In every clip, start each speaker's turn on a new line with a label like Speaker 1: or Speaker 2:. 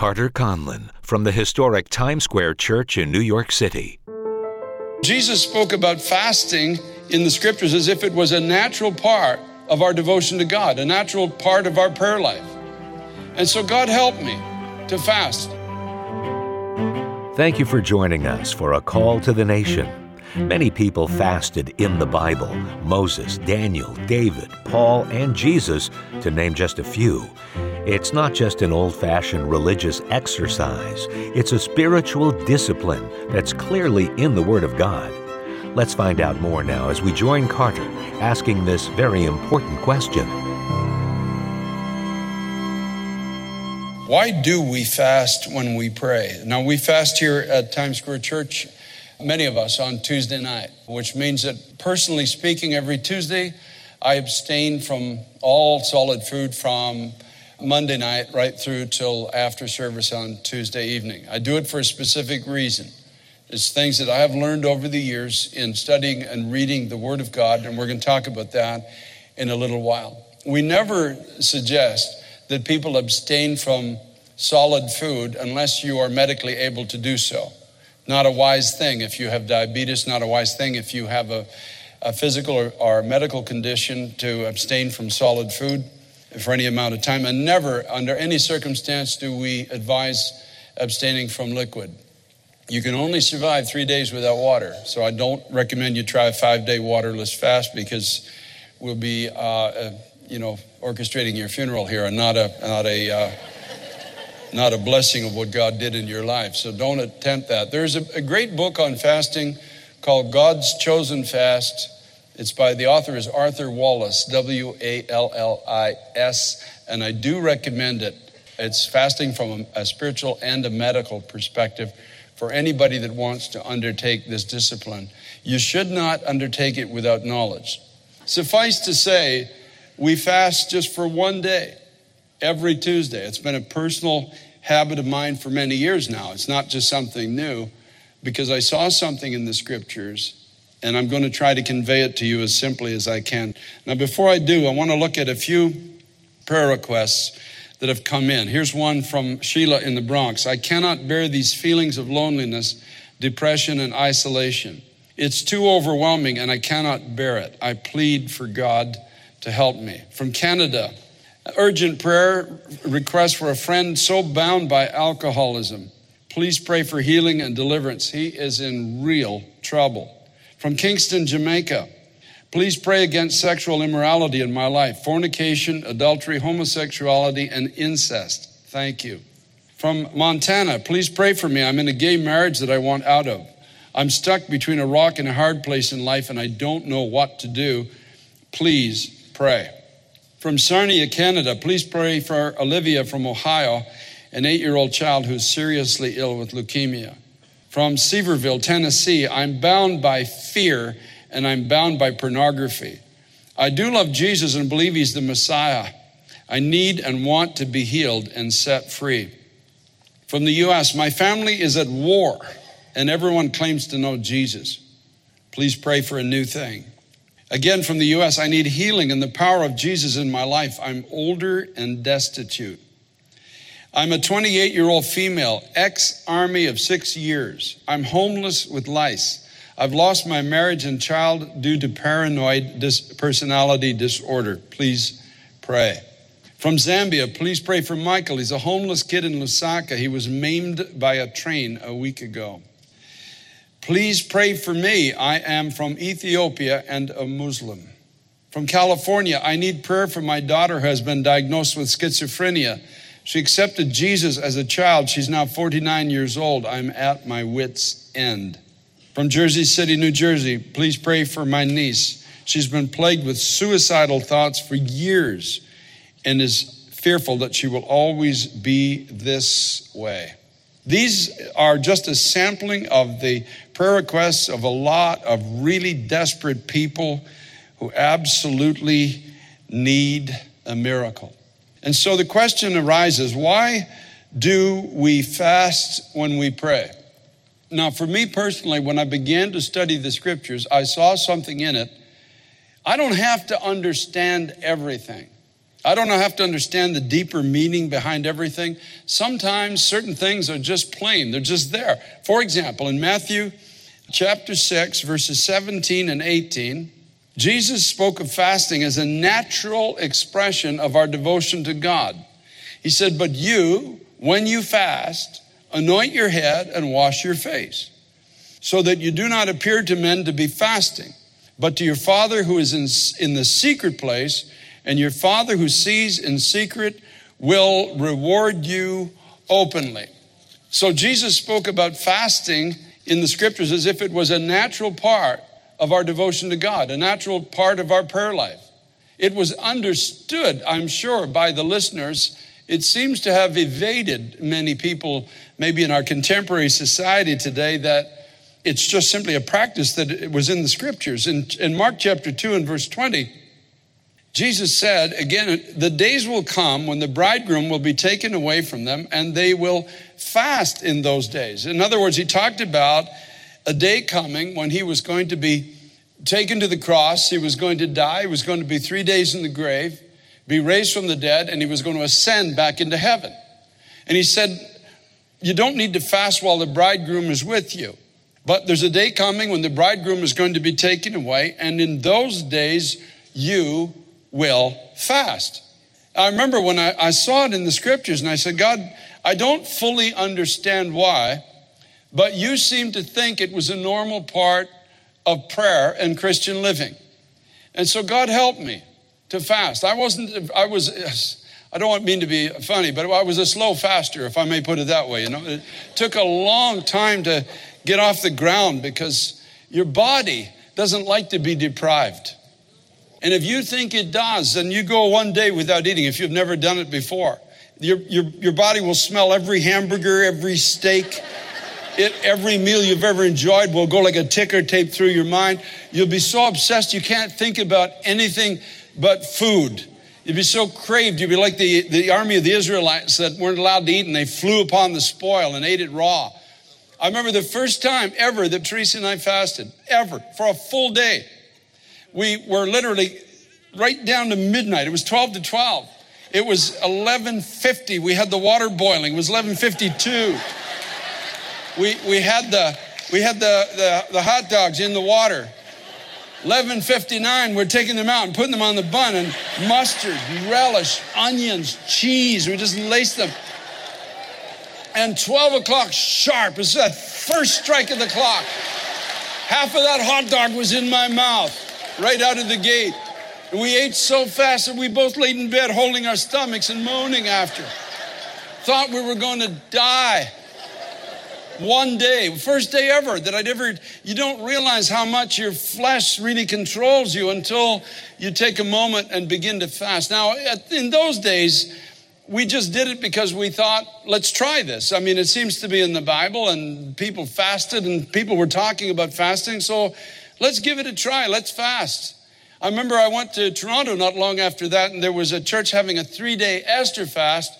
Speaker 1: Carter Conlon from the historic Times Square Church in New York City.
Speaker 2: Jesus spoke about fasting in the scriptures as if it was a natural part of our devotion to God, a natural part of our prayer life. And so God helped me to fast.
Speaker 1: Thank you for joining us for a call to the nation. Many people fasted in the Bible Moses, Daniel, David, Paul, and Jesus, to name just a few. It's not just an old fashioned religious exercise, it's a spiritual discipline that's clearly in the Word of God. Let's find out more now as we join Carter asking this very important question.
Speaker 2: Why do we fast when we pray? Now, we fast here at Times Square Church, many of us on Tuesday night, which means that personally speaking, every Tuesday, I abstain from all solid food from Monday night right through till after service on Tuesday evening. I do it for a specific reason. It's things that I have learned over the years in studying and reading the Word of God, and we're going to talk about that in a little while. We never suggest that people abstain from solid food unless you are medically able to do so. Not a wise thing if you have diabetes, not a wise thing if you have a, a physical or, or medical condition to abstain from solid food for any amount of time. And never, under any circumstance, do we advise abstaining from liquid. You can only survive three days without water. So I don't recommend you try a five day waterless fast because we'll be, uh, uh, you know, orchestrating your funeral here and not a, not a, uh, not a blessing of what God did in your life. So don't attempt that. There's a, a great book on fasting called God's Chosen Fast. It's by the author is Arthur Wallis, W A L L I S, and I do recommend it. It's fasting from a, a spiritual and a medical perspective for anybody that wants to undertake this discipline. You should not undertake it without knowledge. Suffice to say, we fast just for one day every Tuesday. It's been a personal habit of mine for many years now. It's not just something new because I saw something in the scriptures and I'm going to try to convey it to you as simply as I can. Now, before I do, I want to look at a few prayer requests that have come in. Here's one from Sheila in the Bronx. I cannot bear these feelings of loneliness, depression, and isolation. It's too overwhelming and I cannot bear it. I plead for God to help me. From Canada, urgent prayer request for a friend so bound by alcoholism. Please pray for healing and deliverance. He is in real trouble. From Kingston, Jamaica, Please pray against sexual immorality in my life fornication, adultery, homosexuality, and incest. Thank you. From Montana, please pray for me. I'm in a gay marriage that I want out of. I'm stuck between a rock and a hard place in life, and I don't know what to do. Please pray. From Sarnia, Canada, please pray for Olivia from Ohio, an eight year old child who's seriously ill with leukemia. From Sevierville, Tennessee, I'm bound by fear and I'm bound by pornography. I do love Jesus and believe he's the Messiah. I need and want to be healed and set free. From the US, my family is at war and everyone claims to know Jesus. Please pray for a new thing. Again, from the US, I need healing and the power of Jesus in my life. I'm older and destitute. I'm a 28 year old female, ex army of six years. I'm homeless with lice. I've lost my marriage and child due to paranoid dis- personality disorder. Please pray. From Zambia, please pray for Michael. He's a homeless kid in Lusaka. He was maimed by a train a week ago. Please pray for me. I am from Ethiopia and a Muslim. From California, I need prayer for my daughter who has been diagnosed with schizophrenia. She accepted Jesus as a child. She's now 49 years old. I'm at my wits' end. From Jersey City, New Jersey, please pray for my niece. She's been plagued with suicidal thoughts for years and is fearful that she will always be this way. These are just a sampling of the prayer requests of a lot of really desperate people who absolutely need a miracle. And so the question arises why do we fast when we pray? Now, for me personally, when I began to study the scriptures, I saw something in it. I don't have to understand everything. I don't have to understand the deeper meaning behind everything. Sometimes certain things are just plain, they're just there. For example, in Matthew chapter 6, verses 17 and 18, Jesus spoke of fasting as a natural expression of our devotion to God. He said, But you, when you fast, anoint your head and wash your face, so that you do not appear to men to be fasting, but to your Father who is in, in the secret place and your Father who sees in secret will reward you openly. So Jesus spoke about fasting in the scriptures as if it was a natural part of our devotion to God, a natural part of our prayer life. It was understood, I'm sure, by the listeners. It seems to have evaded many people, maybe in our contemporary society today, that it's just simply a practice that it was in the scriptures. In, in Mark chapter 2 and verse 20, Jesus said, again, the days will come when the bridegroom will be taken away from them and they will fast in those days. In other words, he talked about a day coming when he was going to be taken to the cross, he was going to die, he was going to be three days in the grave, be raised from the dead, and he was going to ascend back into heaven. And he said, You don't need to fast while the bridegroom is with you. But there's a day coming when the bridegroom is going to be taken away, and in those days, you will fast. I remember when I, I, saw it in the scriptures and I said, God, I don't fully understand why, but you seem to think it was a normal part of prayer and Christian living. And so God helped me to fast. I wasn't, I was, I don't mean to be funny, but I was a slow faster, if I may put it that way. You know, it took a long time to get off the ground because your body doesn't like to be deprived. And if you think it does, then you go one day without eating if you've never done it before. Your, your, your body will smell every hamburger, every steak, it, every meal you've ever enjoyed will go like a ticker tape through your mind. You'll be so obsessed you can't think about anything but food. You'd be so craved. You'd be like the, the army of the Israelites that weren't allowed to eat and they flew upon the spoil and ate it raw. I remember the first time ever that Teresa and I fasted, ever, for a full day we were literally right down to midnight. It was 12 to 12. It was 1150. We had the water boiling. It was 1152. We, we had, the, we had the, the, the hot dogs in the water. 1159, we're taking them out and putting them on the bun and mustard, relish, onions, cheese. We just laced them. And 12 o'clock sharp is that first strike of the clock. Half of that hot dog was in my mouth right out of the gate. And we ate so fast that we both laid in bed holding our stomachs and moaning after. Thought we were going to die. One day, first day ever that I'd ever, you don't realize how much your flesh really controls you until you take a moment and begin to fast. Now, in those days, we just did it because we thought, let's try this. I mean, it seems to be in the Bible, and people fasted, and people were talking about fasting. So Let's give it a try. Let's fast. I remember I went to Toronto not long after that, and there was a church having a three day Esther fast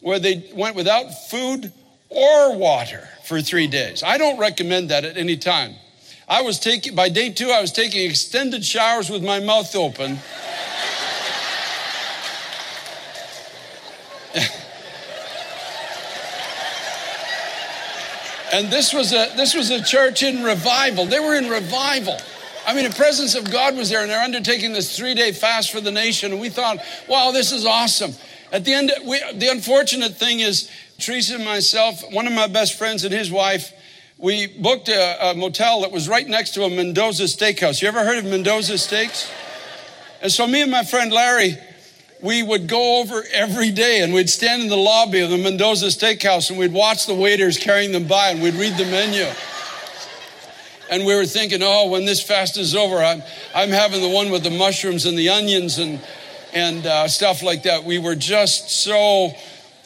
Speaker 2: where they went without food or water for three days. I don't recommend that at any time. I was taking, by day two, I was taking extended showers with my mouth open. And this was a this was a church in revival. They were in revival. I mean, the presence of God was there, and they're undertaking this three day fast for the nation. And we thought, wow, this is awesome. At the end, we, the unfortunate thing is, Teresa and myself, one of my best friends and his wife, we booked a, a motel that was right next to a Mendoza steakhouse. You ever heard of Mendoza Steaks? And so, me and my friend Larry, we would go over every day and we'd stand in the lobby of the Mendoza Steakhouse and we'd watch the waiters carrying them by and we'd read the menu. And we were thinking, oh, when this fast is over, I'm, I'm having the one with the mushrooms and the onions and, and uh, stuff like that. We were just so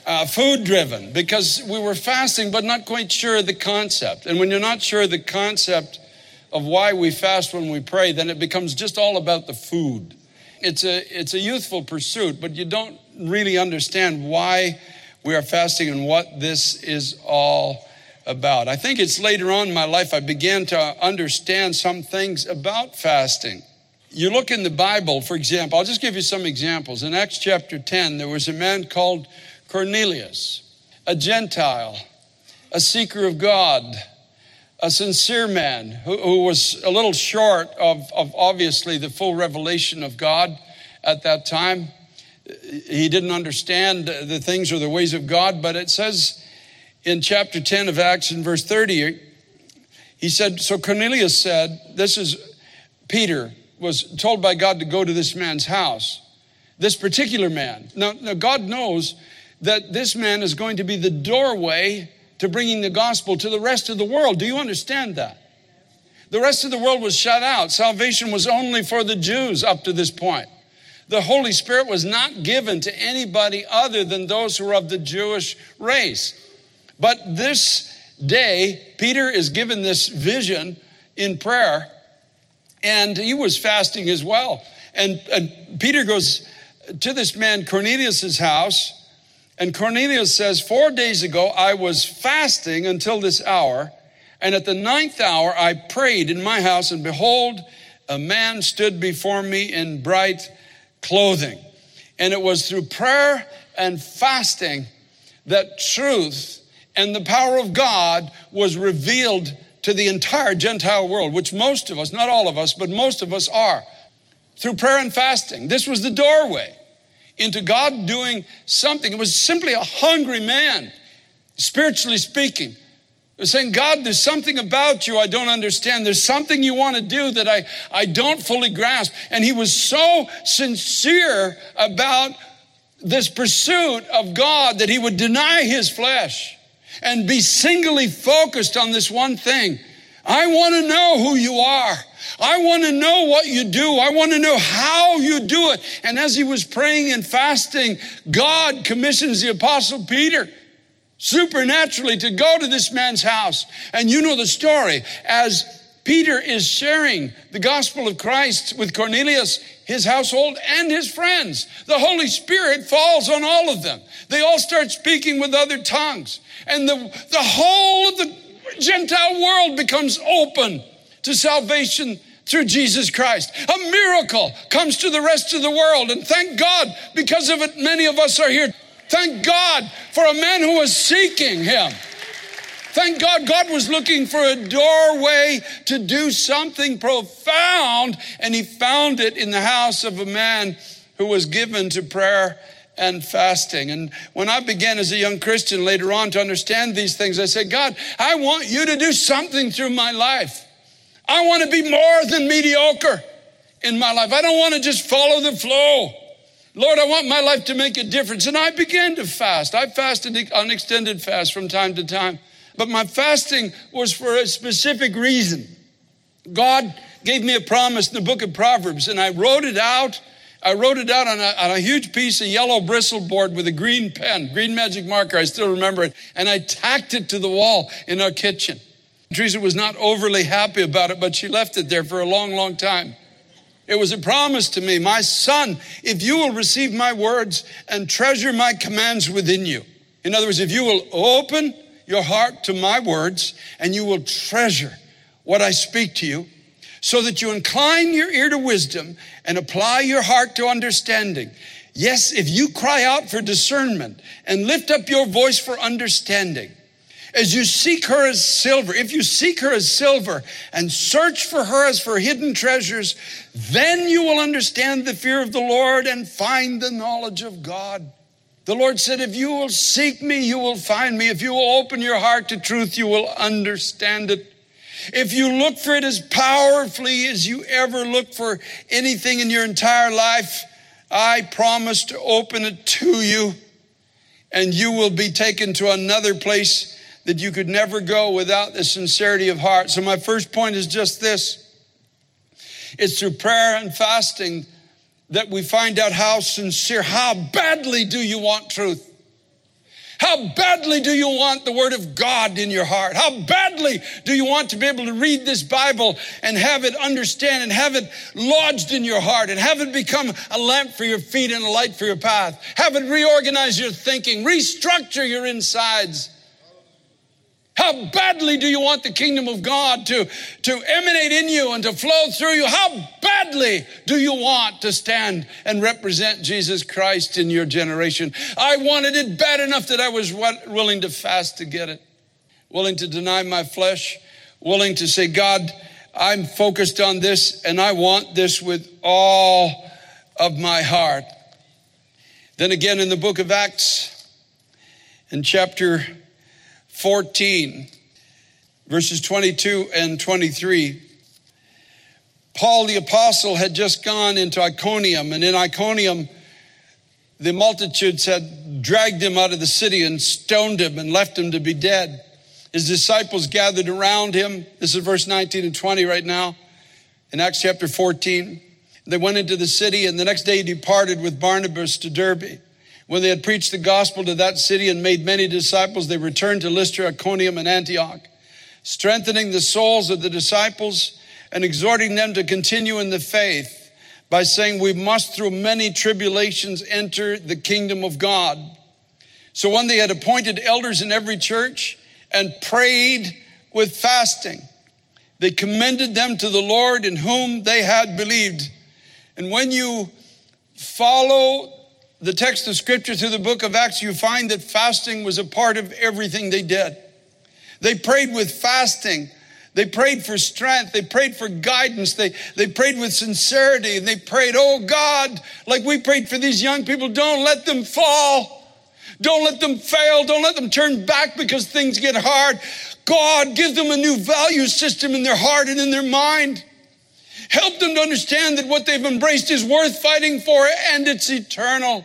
Speaker 2: uh, food driven because we were fasting, but not quite sure of the concept. And when you're not sure of the concept of why we fast when we pray, then it becomes just all about the food it's a, it's a youthful pursuit, but you don't really understand why we are fasting and what this is all about. I think it's later on in my life I began to understand some things about fasting. You look in the Bible, for example, I'll just give you some examples. In Acts chapter 10, there was a man called Cornelius, a Gentile, a seeker of God, a sincere man who, who was a little short of, of obviously the full revelation of God at that time. He didn't understand the things or the ways of God, but it says in chapter 10 of Acts in verse 30, he said, So Cornelius said, This is Peter was told by God to go to this man's house. This particular man. Now, now, God knows that this man is going to be the doorway to bringing the gospel to the rest of the world. Do you understand that? The rest of the world was shut out. Salvation was only for the Jews up to this point. The Holy Spirit was not given to anybody other than those who were of the Jewish race. But this day, Peter is given this vision in prayer and he was fasting as well. And, and Peter goes to this man Cornelius's house, and Cornelius says, Four days ago I was fasting until this hour, and at the ninth hour I prayed in my house, and behold, a man stood before me in bright clothing. And it was through prayer and fasting that truth and the power of God was revealed to the entire Gentile world, which most of us, not all of us, but most of us are, through prayer and fasting. This was the doorway into God doing something. It was simply a hungry man, spiritually speaking. Saying, God, there's something about you I don't understand. There's something you want to do that I, I don't fully grasp. And he was so sincere about this pursuit of God that he would deny his flesh and be singly focused on this one thing. I want to know who you are. I want to know what you do. I want to know how you do it. And as he was praying and fasting, God commissions the apostle Peter supernaturally to go to this man's house. And you know the story. As Peter is sharing the gospel of Christ with Cornelius, his household, and his friends. The Holy Spirit falls on all of them. They all start speaking with other tongues. And the, the whole of the Gentile world becomes open to salvation through Jesus Christ. A miracle comes to the rest of the world. And thank God, because of it, many of us are here. Thank God for a man who was seeking him. Thank God, God was looking for a doorway to do something profound, and He found it in the house of a man who was given to prayer and fasting. And when I began as a young Christian later on to understand these things, I said, God, I want you to do something through my life. I want to be more than mediocre in my life. I don't want to just follow the flow. Lord, I want my life to make a difference. And I began to fast. I fasted on extended fast from time to time. But my fasting was for a specific reason. God gave me a promise in the book of Proverbs, and I wrote it out. I wrote it out on a, on a, huge piece of yellow bristle board with a green pen, green magic marker. I still remember it. And I tacked it to the wall in our kitchen. Teresa was not overly happy about it, but she left it there for a long, long time. It was a promise to me, my son, if you will receive my words and treasure my commands within you. In other words, if you will open your heart to my words and you will treasure what I speak to you so that you incline your ear to wisdom and apply your heart to understanding. Yes, if you cry out for discernment and lift up your voice for understanding, as you seek her as silver, if you seek her as silver and search for her as for hidden treasures, then you will understand the fear of the Lord and find the knowledge of God. The Lord said, If you will seek me, you will find me. If you will open your heart to truth, you will understand it. If you look for it as powerfully as you ever look for anything in your entire life, I promise to open it to you, and you will be taken to another place that you could never go without the sincerity of heart. So, my first point is just this it's through prayer and fasting that we find out how sincere, how badly do you want truth? How badly do you want the Word of God in your heart? How badly do you want to be able to read this Bible and have it understand and have it lodged in your heart and have it become a lamp for your feet and a light for your path? Have it reorganize your thinking, restructure your insides. How badly do you want the kingdom of God to, to emanate in you and to flow through you? How badly do you want to stand and represent Jesus Christ in your generation? I wanted it bad enough that I was willing to fast to get it, willing to deny my flesh, willing to say, God, I'm focused on this and I want this with all of my heart. Then again in the book of Acts, in chapter 14, verses 22 and 23. Paul the apostle had just gone into Iconium, and in Iconium, the multitudes had dragged him out of the city and stoned him and left him to be dead. His disciples gathered around him. This is verse 19 and 20 right now in Acts chapter 14. They went into the city, and the next day he departed with Barnabas to Derbe. When they had preached the gospel to that city and made many disciples, they returned to Lystra, Iconium, and Antioch, strengthening the souls of the disciples and exhorting them to continue in the faith by saying, We must through many tribulations enter the kingdom of God. So when they had appointed elders in every church and prayed with fasting, they commended them to the Lord in whom they had believed. And when you follow the text of scripture through the book of Acts, you find that fasting was a part of everything they did. They prayed with fasting. They prayed for strength. They prayed for guidance. They, they prayed with sincerity. And they prayed, oh God, like we prayed for these young people, don't let them fall. Don't let them fail. Don't let them turn back because things get hard. God, give them a new value system in their heart and in their mind. Help them to understand that what they've embraced is worth fighting for and it's eternal.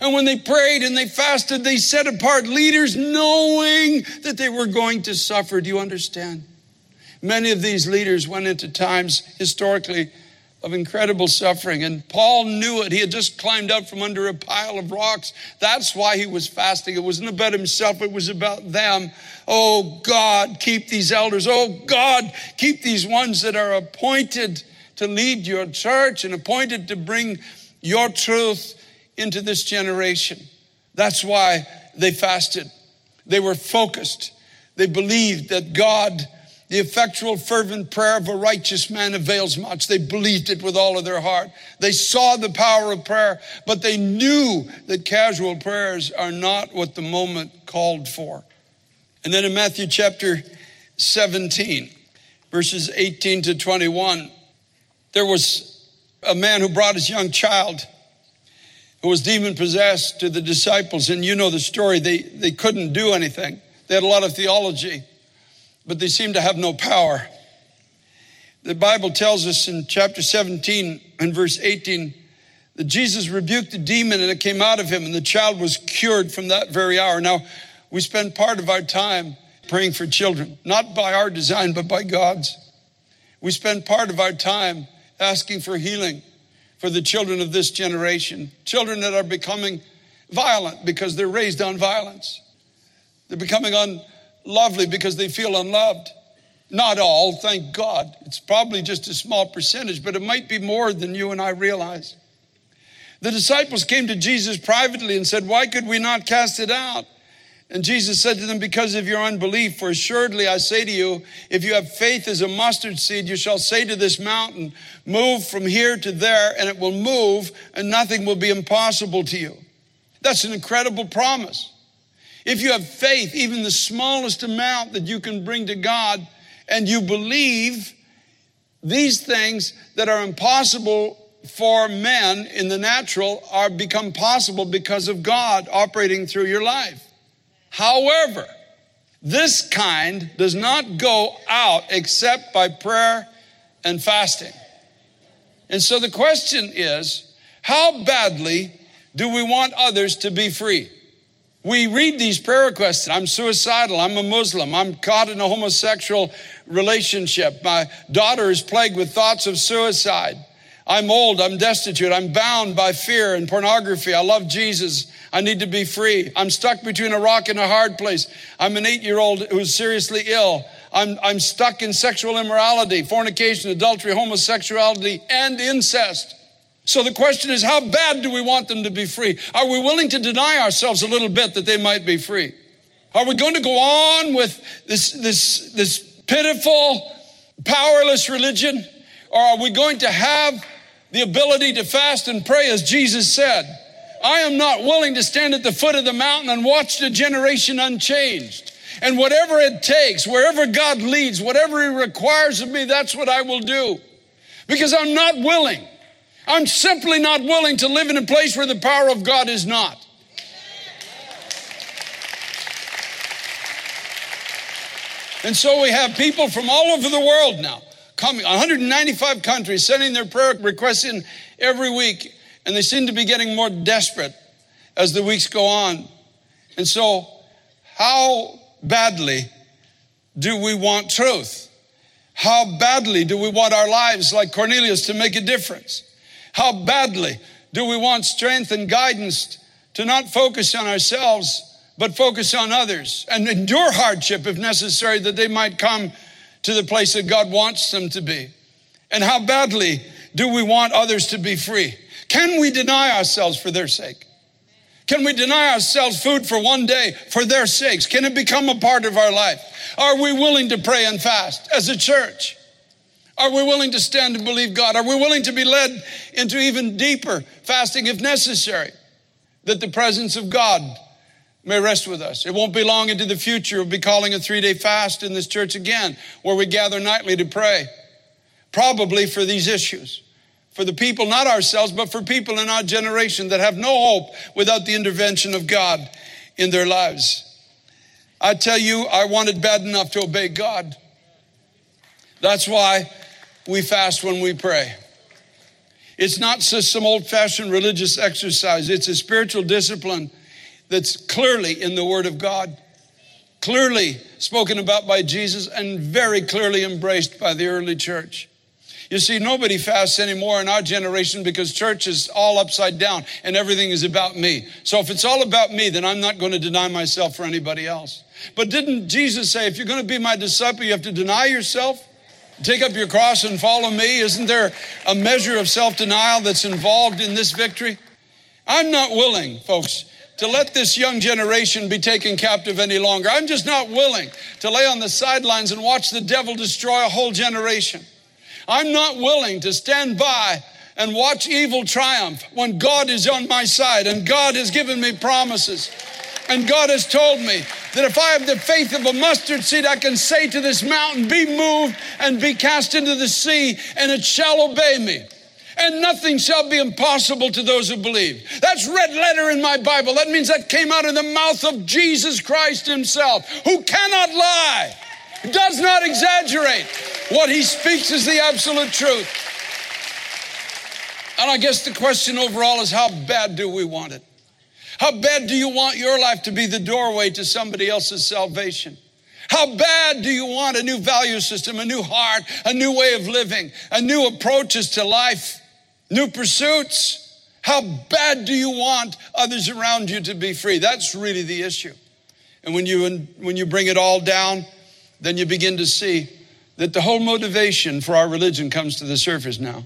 Speaker 2: And when they prayed and they fasted, they set apart leaders knowing that they were going to suffer. Do you understand? Many of these leaders went into times historically of incredible suffering. And Paul knew it. He had just climbed up from under a pile of rocks. That's why he was fasting. It wasn't about himself, it was about them. Oh God, keep these elders. Oh God, keep these ones that are appointed to lead your church and appointed to bring your truth into this generation. That's why they fasted. They were focused. They believed that God the effectual, fervent prayer of a righteous man avails much. They believed it with all of their heart. They saw the power of prayer, but they knew that casual prayers are not what the moment called for. And then in Matthew chapter 17, verses 18 to 21, there was a man who brought his young child who was demon possessed to the disciples. And you know the story. They, they couldn't do anything. They had a lot of theology but they seem to have no power. The Bible tells us in chapter 17 and verse 18 that Jesus rebuked the demon and it came out of him, and the child was cured from that very hour. Now, we spend part of our time praying for children, not by our design, but by God's. We spend part of our time asking for healing for the children of this generation, children that are becoming violent because they're raised on violence. They're becoming un, lovely because they feel unloved. Not all, thank God. It's probably just a small percentage, but it might be more than you and I realize. The disciples came to Jesus privately and said, Why could we not cast it out? And Jesus said to them, Because of your unbelief, for assuredly I say to you, if you have faith as a mustard seed, you shall say to this mountain, Move from here to there, and it will move, and nothing will be impossible to you. That's an incredible promise. If you have faith, even the smallest amount that you can bring to God, and you believe these things that are impossible for men in the natural are become possible because of God operating through your life. However, this kind does not go out except by prayer and fasting. And so the question is, how badly do we want others to be free? We read these prayer requests. I'm suicidal. I'm a Muslim. I'm caught in a homosexual relationship. My daughter is plagued with thoughts of suicide. I'm old. I'm destitute. I'm bound by fear and pornography. I love Jesus. I need to be free. I'm stuck between a rock and a hard place. I'm an eight year old who's seriously ill. I'm, I'm stuck in sexual immorality, fornication, adultery, homosexuality, and incest. So the question is, how bad do we want them to be free? Are we willing to deny ourselves a little bit that they might be free? Are we going to go on with this, this, this pitiful, powerless religion? Or are we going to have the ability to fast and pray as Jesus said? I am not willing to stand at the foot of the mountain and watch the generation unchanged. And whatever it takes, wherever God leads, whatever He requires of me, that's what I will do. Because I'm not willing. I'm simply not willing to live in a place where the power of God is not. And so we have people from all over the world now coming, 195 countries sending their prayer requests in every week, and they seem to be getting more desperate as the weeks go on. And so, how badly do we want truth? How badly do we want our lives, like Cornelius, to make a difference? How badly do we want strength and guidance to not focus on ourselves, but focus on others and endure hardship if necessary that they might come to the place that God wants them to be. And how badly do we want others to be free? Can we deny ourselves for their sake? Can we deny ourselves food for one day for their sakes? Can it become a part of our life? Are we willing to pray and fast as a church? Are we willing to stand and believe God? Are we willing to be led into even deeper fasting if necessary? That the presence of God may rest with us. It won't be long into the future. We'll be calling a three day fast in this church again, where we gather nightly to pray, probably for these issues. For the people, not ourselves, but for people in our generation that have no hope without the intervention of God in their lives. I tell you, I wanted bad enough to obey God. That's why we fast when we pray. It's not just some old fashioned religious exercise, it's a spiritual discipline that's clearly in the Word of God, clearly spoken about by Jesus, and very clearly embraced by the early church. You see, nobody fasts anymore in our generation because church is all upside down and everything is about me. So if it's all about me, then I'm not going to deny myself for anybody else. But didn't Jesus say, if you're going to be my disciple, you have to deny yourself? Take up your cross and follow me. Isn't there a measure of self denial that's involved in this victory? I'm not willing, folks, to let this young generation be taken captive any longer. I'm just not willing to lay on the sidelines and watch the devil destroy a whole generation. I'm not willing to stand by and watch evil triumph when God is on my side and God has given me promises. And God has told me that if I have the faith of a mustard seed, I can say to this mountain, Be moved and be cast into the sea, and it shall obey me and nothing shall be impossible to those who believe. That's red letter in my Bible. That means that came out of the mouth of Jesus Christ Himself, who cannot lie, does not exaggerate. What He speaks is the absolute truth. And I guess the question overall is how bad do we want it? How bad do you want your life to be the doorway to somebody else's salvation? How bad do you want a new value system, a new heart, a new way of living, a new approaches to life? new pursuits. How bad do you want others around you to be free? That's really the issue. And when you, when you bring it all down, then you begin to see that the whole motivation for our religion comes to the surface now.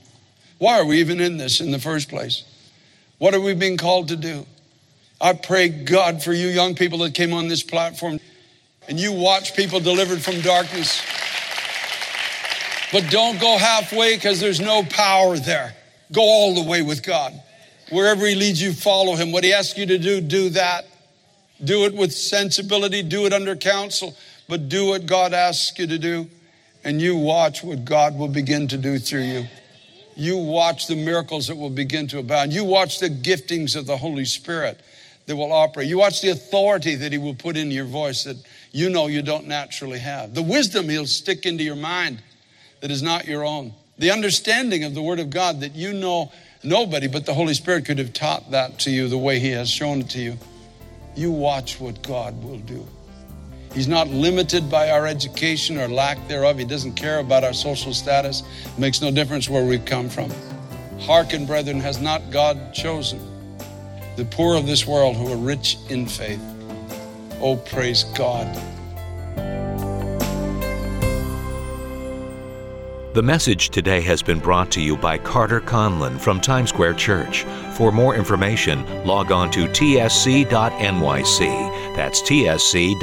Speaker 2: Why are we even in this in the first place? What are we being called to do? I pray God for you young people that came on this platform and you watch people delivered from darkness. But don't go halfway because there's no power there. Go all the way with God. Wherever He leads you, follow Him. What He asks you to do, do that. Do it with sensibility, do it under counsel, but do what God asks you to do, and you watch what God will begin to do through you. You watch the miracles that will begin to abound. You watch the giftings of the Holy Spirit that will operate. You watch the authority that He will put in your voice that you know you don't naturally have. The wisdom He'll stick into your mind that is not your own the understanding of the Word of God that you know nobody but the Holy Spirit could have taught that to you the way He has shown it to you. You watch what God will do. He's not limited by our education or lack thereof. He doesn't care about our social status. It makes no difference where we've come from. Hearken, brethren, has not God chosen the poor of this world who are rich in faith? Oh, praise God.
Speaker 1: The message today has been brought to you by Carter Conlon from Times Square Church. For more information, log on to tsc.nyc. That's tsc.nyc.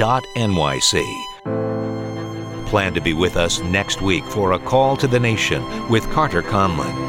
Speaker 1: Plan to be with us next week for a call to the nation with Carter Conlon.